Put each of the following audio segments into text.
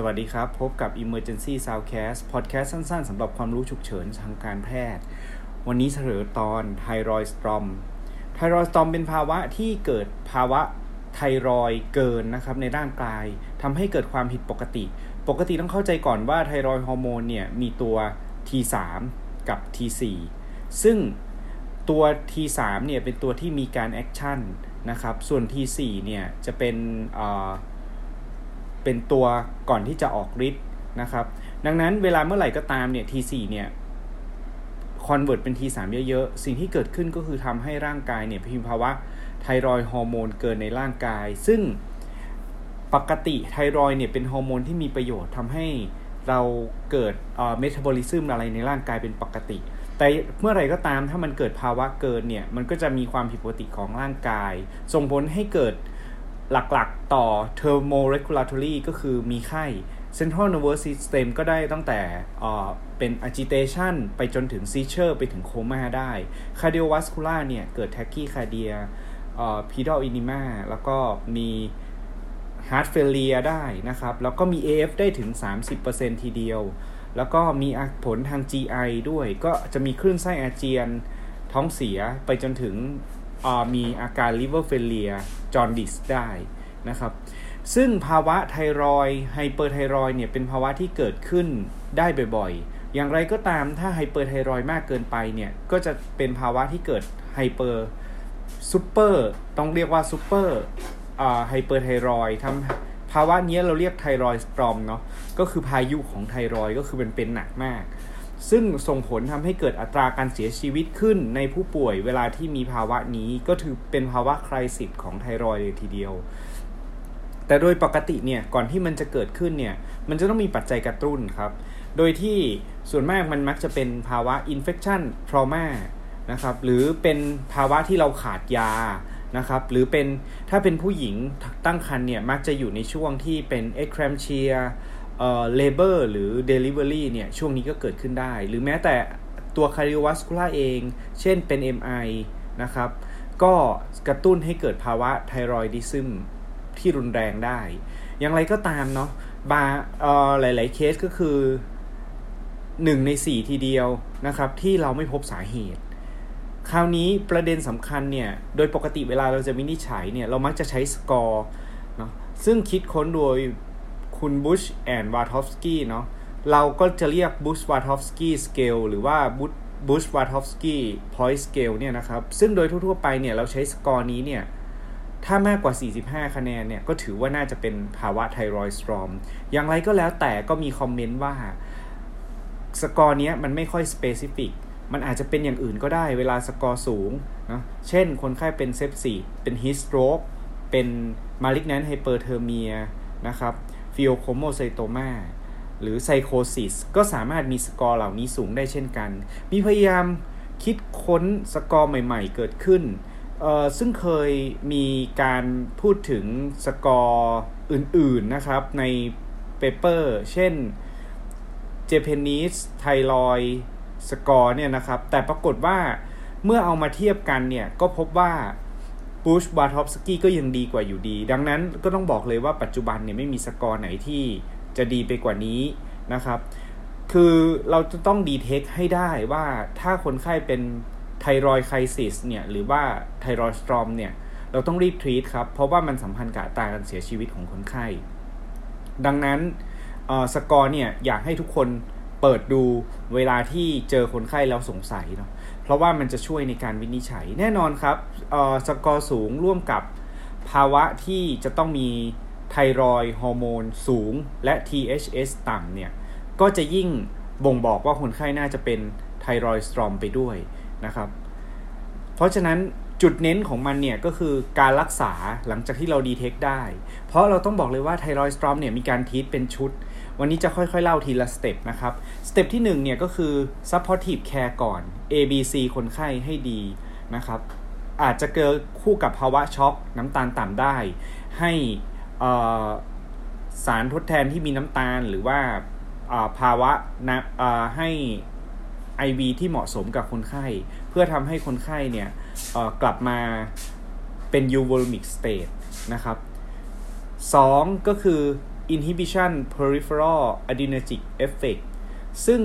สวัสดีครับ พบกับ Emergency Soundcast Podcast สั้นๆสำหรับความรู้ฉุกเฉินทางการแพทย์ วันนี้เสนอตอน thyroid storm thyroid storm เป็นภาวะที่เกิดภาวะไทรอยเกินนะครับในร่างกายทำให้เกิดความผิดปกติ ปกติต้องเข้าใจก่อนว่า thyroid hormone เนี่ยมีตัว T3 กับ T4 ซึ่งตัว T3 เนี่ยเป็นตัวที่มีการ action นะครับ ส่วน T4 เนี่ยจะเป็น เป็นตัวก่อนที่จะออกฤทธิ์นะครับ ดังนั้นเวลาเมื่อไหร่ก็ตามเนี่ย T4 เนี่ย convert เป็น T3 เยอะๆ สิ่งที่เกิดขึ้นก็คือทำให้ร่างกายเนี่ยเพิ่มภาวะ thyroid hormone เกินในร่างกาย ซึ่งปกติไทรอยเนี่ยเป็นฮอร์โมนที่มีประโยชน์ทำให้เราเกิด metabolism อะไรในร่างกายเป็นปกติ แต่เมื่อไหร่ก็ตามถ้ามันเกิดภาวะเกินเนี่ย มันก็จะมีความผิดปกติของร่างกาย ส่งผลให้เกิด หลักๆต่อ thermoregulatory ก็คือมีไข้ central nervous system ก็ได้ตั้งแต่เป็น agitation ไปจนถึง seizure ไปถึงโคม่าได้ cardiovascular เนี่ย เกิด tachycardia pedal edema แล้วก็มี heart failure ได้นะครับ แล้วก็มี AF ได้ถึง 30%ทีเดียว แล้วก็มีผลทาง GI ด้วย ก็จะมีคลื่นไส้อาเจียนท้องเสียไปจนถึง มีอาการ liver failure jaundice ได้นะครับ ซึ่งภาวะ thyroid hyperthyroid เนี่ยเป็นภาวะที่เกิดขึ้นได้บ่อยๆ อย่างไรก็ตามถ้า hyperthyroid มากเกินไปเนี่ยก็จะเป็นภาวะที่เกิด hyper super ต้องเรียกว่า super hyperthyroid ทำภาวะนี้เราเรียก thyroid storm เนาะก็คือพายุของไทรอยก็คือเป็นเป็นหนักมาก ซึ่งส่งผลทำให้เกิดอัตราการเสียชีวิตขึ้นในผู้ป่วยเวลาที่มีภาวะนี้ก็ถือเป็นภาวะคลายสิทธิ์ของไทรอยเลยทีเดียว แต่โดยปกติเนี่ยก่อนที่มันจะเกิดขึ้นเนี่ยมันจะต้องมีปัจจัยกระตุ้นครับ โดยที่ส่วนมากมันมักจะเป็นภาวะ infection trauma นะครับหรือเป็นภาวะที่เราขาดยานะครับหรือเป็นถ้าเป็นผู้หญิงตั้งครรภ์เนี่ยมักจะอยู่ในช่วงที่เป็น eclampsia เเอ่อ labor หรือ delivery เนี่ยช่วงนี้ก็เกิดขึ้นได้ หรือแม้แต่ตัว cardiovascular เอง เช่นเป็น MI นะครับ ก็กระตุ้นให้เกิดภาวะไทรอยดิซึมที่รุนแรงได้ อย่างไรก็ตามเนาะบาเอ่อหลาย ๆ เคสก็คือ 1 ใน 4 ทีเดียวนะครับ ที่เราไม่พบสาเหตุ คราวนี้ประเด็นสำคัญเนี่ย โดยปกติเวลาเราจะวินิจฉัยเนี่ย เรามักจะใช้สกอร์เนาะซึ่งคิดค้นโดย คุณบุชแอนวาทอฟสกี้เนาะเราก็จะเรียก Burch-Wartofsky scale หรือว่า Burch Burch-Wartofsky point scale เนี่ยนะครับ ซึ่งโดยทั่วๆไปเนี่ยเราใช้สกอร์นี้เนี่ย ถ้ามากกว่า 45 คะแนนเนี่ย ก็ถือว่าน่าจะเป็นภาวะ thyroid storm อย่างไรก็แล้วแต่ก็มี comment ว่า สกอร์นี้มันไม่ค่อย specific มันอาจจะเป็นอย่างอื่นก็ได้เวลาสกอร์สูงนะเช่นคนไข้เป็น sepsis เป็น heat stroke เป็น malignant hyperthermiaนะครับ pheochromocytoma หรือ psychosis ก็สามารถมีสกอร์เหล่านี้สูงได้เช่นกัน มีพยายามคิดค้นสกอร์ใหม่ๆเกิดขึ้น ซึ่งเคยมีการพูดถึงสกอร์อื่นๆนะครับใน paper เช่น Japanese Thyroid Score เนี่ยนะครับ แต่ปรากฏว่าเมื่อเอามาเทียบกันเนี่ยก็พบว่า Burch-Wartofsky ก็ยังดีกว่าอยู่ดี ดังนั้นก็ต้องบอกเลยว่าปัจจุบันเนี่ยไม่มีสกอร์ไหนที่จะดีไปกว่านี้นะครับ คือเราจะต้อง detect ให้ได้ว่าถ้าคนไข้เป็น thyroid crisis เนี่ยหรือว่า thyroid storm เนี่ยเราต้องรีบ treat ครับ เพราะว่ามันสัมพันธ์กับอัตราการเสียชีวิตของคนไข้ ดังนั้นสกอร์เนี่ยอยากให้ทุกคนเปิดดูเวลาที่เจอคนไข้แล้วสงสัยเนาะ เพราะว่ามันจะช่วยในการวินิจฉัยแน่นอนครับสกอร์สูงร่วมกับภาวะที่จะต้องมีไทรอยฮอร์โมนสูงและ THS ต่ำเนี่ยก็จะยิ่งบ่งบอกว่าคนไข้น่าจะเป็น thyroid storm ไปด้วยนะครับ เพราะฉะนั้นจุดเน้นของมันเนี่ยก็คือการรักษาหลังจากที่เรา detect ได้ เพราะเราต้องบอกเลยว่า thyroid storm เนี่ยมีการทีตเป็นชุด วันนี้จะค่อยๆเล่าทีละ step นะครับ สเต็ปที่1เนี่ยก็คือ supportive care ก่อน A B C คนไข้ให้ดีนะครับ อาจจะเกิดคู่กับภาวะช็อกน้ำตาลต่ำได้ ให้สารทดแทนที่มีน้ำตาลหรือว่าภาวะนะให้ IV ที่เหมาะสมกับคนไข้ เพื่อทำให้คนไข้เนี่ยกลับมาเป็น euvolemic state นะครับ 2 ก็คือ inhibition peripheral adrenergic effect ซึ่ง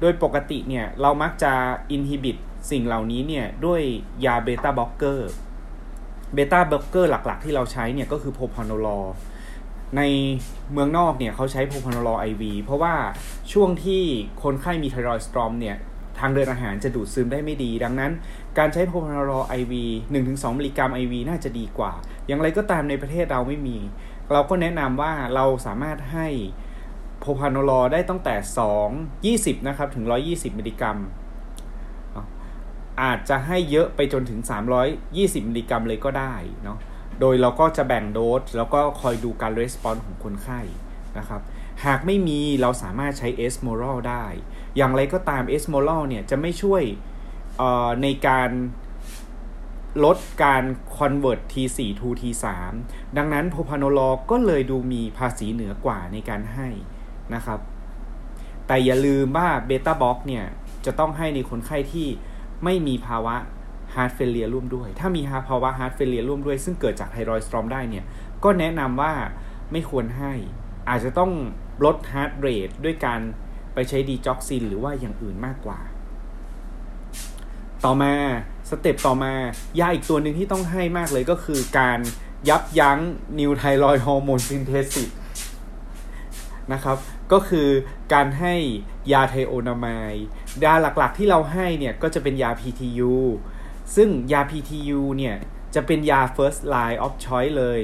โดยปกติเนี่ย เรามักจะ inhibit สิ่งเหล่านี้เนี่ย ด้วยยา beta blocker beta blocker หลักๆ ที่เราใช้เนี่ย ก็คือ propranolol ในเมืองนอกเนี่ยเขาใช้ propranolol IV เพราะว่าช่วงที่คนไข้มี thyroid storm เนี่ย ทางเดินอาหารจะดูดซึมได้ไม่ดี ดังนั้น การใช้ propranolol IVหนึ่งถึงสองมิลลิกรัม IV น่าจะดีกว่า อย่างไรก็ตามในประเทศเราไม่มี เราก็แนะนำว่าเราสามารถให้ propranolol ได้ตั้งแต่ 2 20 นะครับ ถึง 120 มิลลิกรัม อาจจะให้เยอะไปจนถึง 320 มิลลิกรัมเลยก็ได้เนาะ โดยเราก็จะแบ่งโดส แล้วก็คอยดูการ response ของคนไข้นะครับ หากไม่มีเราสามารถใช้ esmolol ได้ อย่างไรก็ตาม esmolol เนี่ยจะไม่ช่วย ในการลดการ convert T4 to T3 ดังนั้น propranolol ก็เลยดูมีภาษีเหนือกว่าในการให้นะครับ แต่อย่าลืมว่า beta block เนี่ยจะต้องให้ในคนไข้ที่ไม่มีภาวะ heart failure ร่วมด้วย ถ้ามีภาวะ heart failure ร่วมด้วย ซึ่งเกิดจาก thyroid storm ได้เนี่ย ก็แนะนำว่าไม่ควรให้ อาจจะต้องลด heart rate ด้วยการไปใช้ digoxin หรือว่าอย่างอื่นมากกว่า ต่อมา step ต่อมายาอีกตัวหนึ่งที่ต้องให้มากเลยก็คือการยับยั้ง new thyroid hormone synthesis นะครับ ก็คือการให้ยา thionamide ยาหลักๆที่เราให้เนี่ยก็จะเป็นยา PTU ซึ่งยา PTU เนี่ยจะเป็นยา first line of choice เลย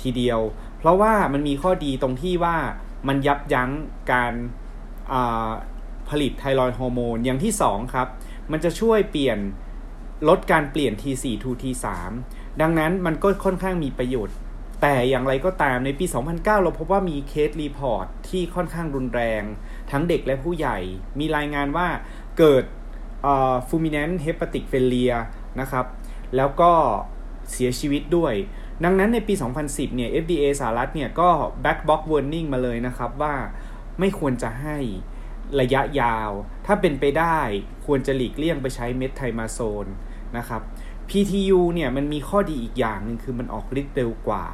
ทีเดียว เพราะว่ามันมีข้อดีตรงที่ว่ามันยับยั้งการผลิต thyroid hormone อย่างที่ 2 ครับ มันจะช่วยเปลี่ยนลดการเปลี่ยน T4 to T3 ดังนั้นมันก็ค่อนข้างมีประโยชน์ แต่อย่างไรก็ตามในปี 2009 เราพบว่ามี case report ที่ค่อนข้างรุนแรง ทั้งเด็กและผู้ใหญ่ มีรายงานว่าเกิด fulminant hepatic failure นะครับ แล้วก็เสียชีวิตด้วย ดังนั้นในปี 2010 เนี่ย FDA สหรัฐเนี่ยก็ back box warning มาเลยนะครับว่าไม่ควรจะให้ ระยะยาว ถ้าเป็นไปได้ควรจะหลีกเลี่ยงไปใช้เมทไทมาโซนนะครับ PTU เนี่ยมันมีข้อดีอีกอย่างหนึ่งคือมันออกฤทธิ์เร็วกว่า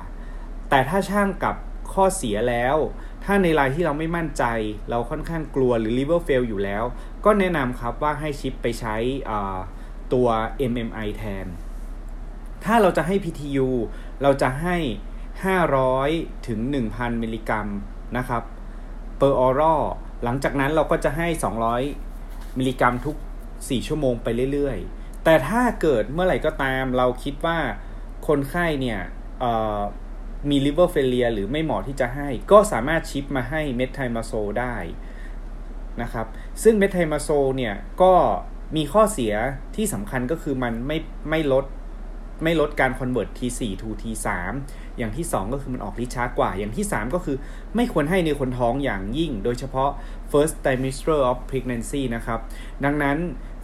แต่ถ้าช่างกับข้อเสียแล้ว ถ้าในรายที่เราไม่มั่นใจ เราค่อนข้างกลัวหรือ liver fail อยู่แล้ว ก็แนะนำครับว่าให้ shift ไปใช้ตัว MMI แทน ถ้าเราจะให้ PTU เราจะให้ 500 ถึง 1,000 มิลลิกรัมนะครับ per oral หลังจากนั้นเราก็จะให้ 200 มิลลิกรัมทุก 4 ชั่วโมงไปเรื่อยๆ แต่ถ้าเกิดเมื่อไหร่ก็ตามเราคิดว่าคนไข้เนี่ยมี liver failure หรือไม่เหมาะที่จะให้ ก็สามารถ shift มาให้ methimazoleได้นะครับ ซึ่ง methimazole เนี่ยก็มีข้อเสียที่สำคัญก็คือมันไม่ไม่ลด ไม่ลดการ convert T4 to T3 อย่างที่ 2 ก็คือมันออกฤทธิ์ช้ากว่า อย่างที่ 3 ก็คือไม่ควรให้ในคนท้องอย่างยิ่ง โดยเฉพาะ first trimester of pregnancy นะครับ ดังนั้น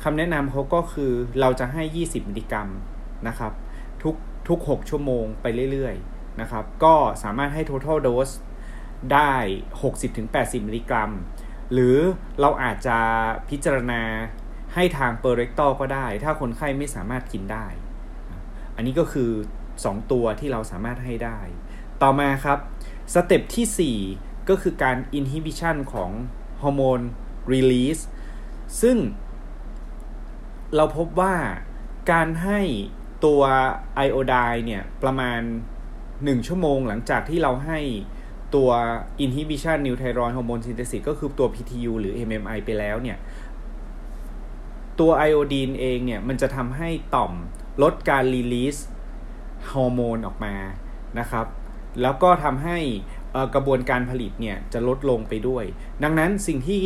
คำแนะนำเขาก็คือเราจะให้ 20 มิลลิกรัมนะครับทุกทุก 6 ชั่วโมงไปเรื่อยๆนะครับ ก็สามารถให้ total dose ได้ 60-80 มิลลิกรัม หรือเราอาจจะพิจารณาให้ทาง per rectal ก็ได้ ถ้าคนไข้ไม่สามารถกินได้ อันนี้ก็คือ 2 ตัวที่เราสามารถให้ได้ ต่อมาครับ step ที่ 4 ก็คือการ inhibition ของ hormone release ซึ่งเราพบว่าการให้ตัวไอโอไดเนี่ยประมาณ 1 ชั่วโมงหลังจากที่เราให้ตัว inhibition new thyroid hormone synthesis ก็คือตัว PTU หรือ MMI ไปแล้วเนี่ย ตัวไอโอดีนเองเนี่ย มันจะทำให้ต่อม ลดการรีลีสฮอร์โมนออกมานะครับ แล้วก็ทำให้กระบวนการผลิตเนี่ยจะลดลงไปด้วย ดังนั้นสิ่งที่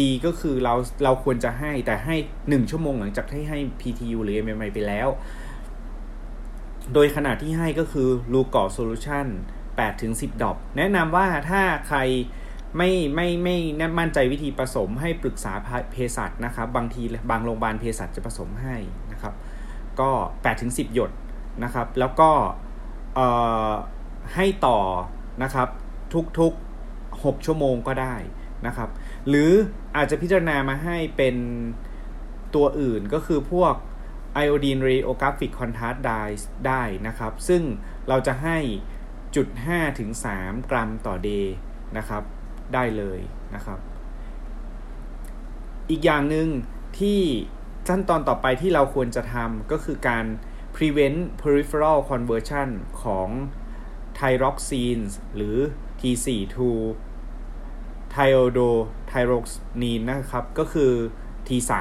ดีก็คือเราเราควรจะให้แต่ให้ 1 ชั่วโมงหลังจากที่ให้ PTU หรือ MMI ไปแล้ว โดยขนาดที่ให้ก็คือลูกอโซลูชัน8-10 ดอก แนะนำว่าถ้าใครไม่ไม่ไม่แน่มั่นใจวิธีผสมให้ปรึกษาเภสัชนะครับ บางทีบางโรงพยาบาลเภสัชจะผสมให้ ก็8ถึง10 หยดนะครับ แล้วก็ให้ต่อนะครับทุกๆ 6 ชั่วโมงก็ได้นะครับ หรืออาจจะพิจารณามาให้เป็นตัวอื่นก็คือพวก iodine radiographic contrast ได้ได้นะครับ ซึ่งเราจะให้0.5ถึง3กรัมต่อ day นะครับได้เลยนะครับ อีกอย่างหนึ่งที่ ขั้นตอนต่อไปที่เราควรจะทำก็คือการ prevent peripheral conversion ของ thyroxine หรือ T4 to triiodothyronine นะครับ ก็คือ T3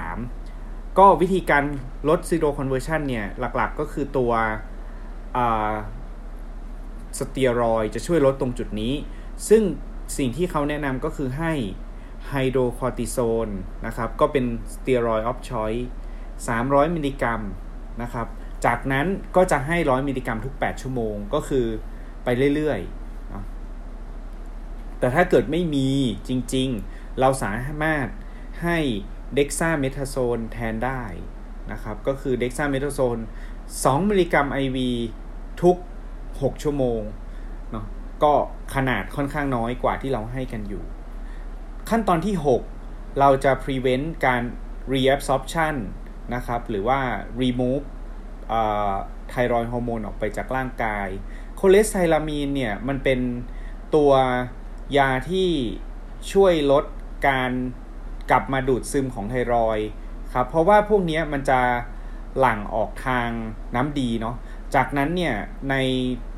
ก็วิธีการลด zero conversion เนี่ย หลักๆก็คือตัวสเตียรอยด์จะช่วยลดตรงจุดนี้ ซึ่งสิ่งที่เขาแนะนำก็คือให้ ไฮโดรคอร์ติโซนนะครับก็เป็น steroid of choice 300 มิลลิกรัมนะครับจากนั้นก็จะให้ 100 มิลลิกรัมทุก 8 ชั่วโมงก็คือไปเรื่อยๆ แต่ถ้าเกิดไม่มีจริงๆ เราสามารถให้ dexamethasone แทนได้นะครับก็คือ dexamethasone 2 มิลลิกรัม IV ทุก 6 ชั่วโมงเนาะก็ขนาดค่อนข้างน้อยกว่าที่เราให้กันอยู่ ขั้นตอนที่ 6 เราจะ prevent การ reabsorption นะครับ หรือว่า remove ไทรอยฮอร์โมนออกไปจากร่างกาย โคเลสไทรามีนเนี่ย มันเป็นตัวยาที่ช่วยลดการกลับมาดูดซึมของไทรอยครับ เพราะว่าพวกนี้มันจะหลั่งออกทางน้ำดีเนาะ จากนั้นเนี่ยใน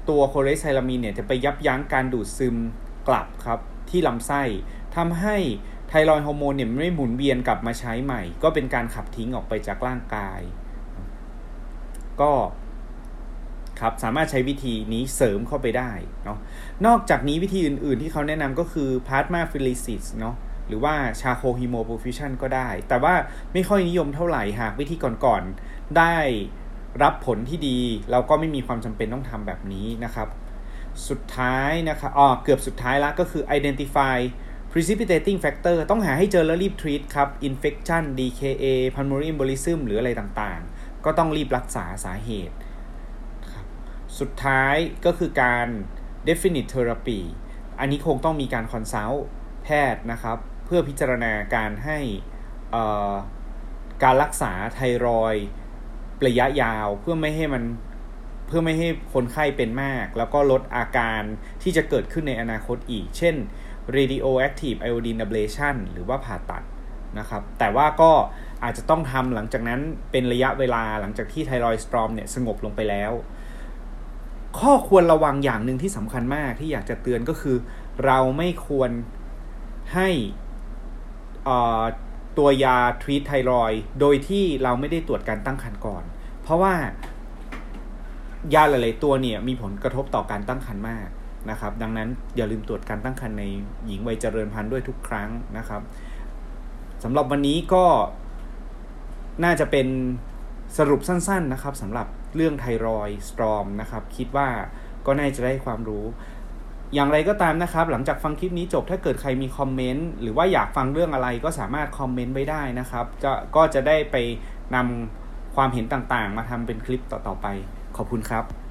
ตัวโคเลสไทรามีนเนี่ยจะไปยับยั้งการดูดซึมกลับครับที่ลำไส้ ทำให้ thyroid hormone เนี่ยไม่หมุนเวียนกลับมาใช้ใหม่ ก็เป็นการขับทิ้งออกไปจากร่างกาย ก็ครับสามารถใช้วิธีนี้เสริมเข้าไปได้เนาะนอกจากนี้วิธีอื่น ๆ ที่เขาแนะนำก็คือ plasmapheresis เนาะหรือว่า charcoal hemoperfusion ก็ได้ แต่ว่าไม่ค่อยนิยมเท่าไหร่หากวิธีก่อน ๆ ได้รับผลที่ดี เราก็ไม่มีความจำเป็นต้องทำแบบนี้นะครับ สุดท้ายนะครับอ๋อเกือบสุดท้ายแล้วก็คือ identify precipitating factor ต้องหาให้เจอแล้วรีบ treat ครับ infection DKA pulmonary embolism หรืออะไรต่างๆ ก็ต้องรีบรักษาสาเหตุครับสุดท้ายก็คือการ definite therapy อันนี้คงต้องมีการ consult แพทย์นะครับ เพื่อพิจารณาการให้การรักษาไทรอยระยะยาวเพื่อไม่ให้มันเพื่อไม่ให้คนไข้เป็นมาก แล้วก็ลดอาการที่จะเกิดขึ้นในอนาคตอีก เช่น radioactive iodine ablation หรือว่าผ่าตัดนะครับ แต่ว่าก็อาจจะต้องทำหลังจากนั้นเป็นระยะเวลาหลังจากที่ไทรอยสตรอมเนี่ยสงบลงไปแล้ว ข้อควรระวังอย่างหนึ่งที่สำคัญมากที่อยากจะเตือนก็คือ เราไม่ควรให้ตัวยาทรีตไทรอยโดยที่เราไม่ได้ตรวจการตั้งครรภ์ก่อน เพราะว่ายาหลาย ๆ ตัวเนี่ยมีผลกระทบต่อการตั้งครรภ์มาก นะครับ ดังนั้นอย่าลืมตรวจการตั้งครรภ์ในหญิงวัยเจริญพันธุ์ด้วยทุกครั้งนะครับสำหรับวันนี้ก็น่าจะเป็นสรุปสั้น ๆนะครับสำหรับเรื่องไทรอยสตรอมนะครับคิดว่าก็น่าจะได้ความรู้ อย่างไรก็ตามนะครับ หลังจากฟังคลิปนี้จบถ้าเกิดใครมีคอมเมนต์หรือว่าอยากฟังเรื่องอะไรก็สามารถคอมเมนต์ไว้ได้นะครับจะก็จะได้ไปนำความเห็นต่างๆ มาทำเป็นคลิปต่อๆไปขอบคุณครับ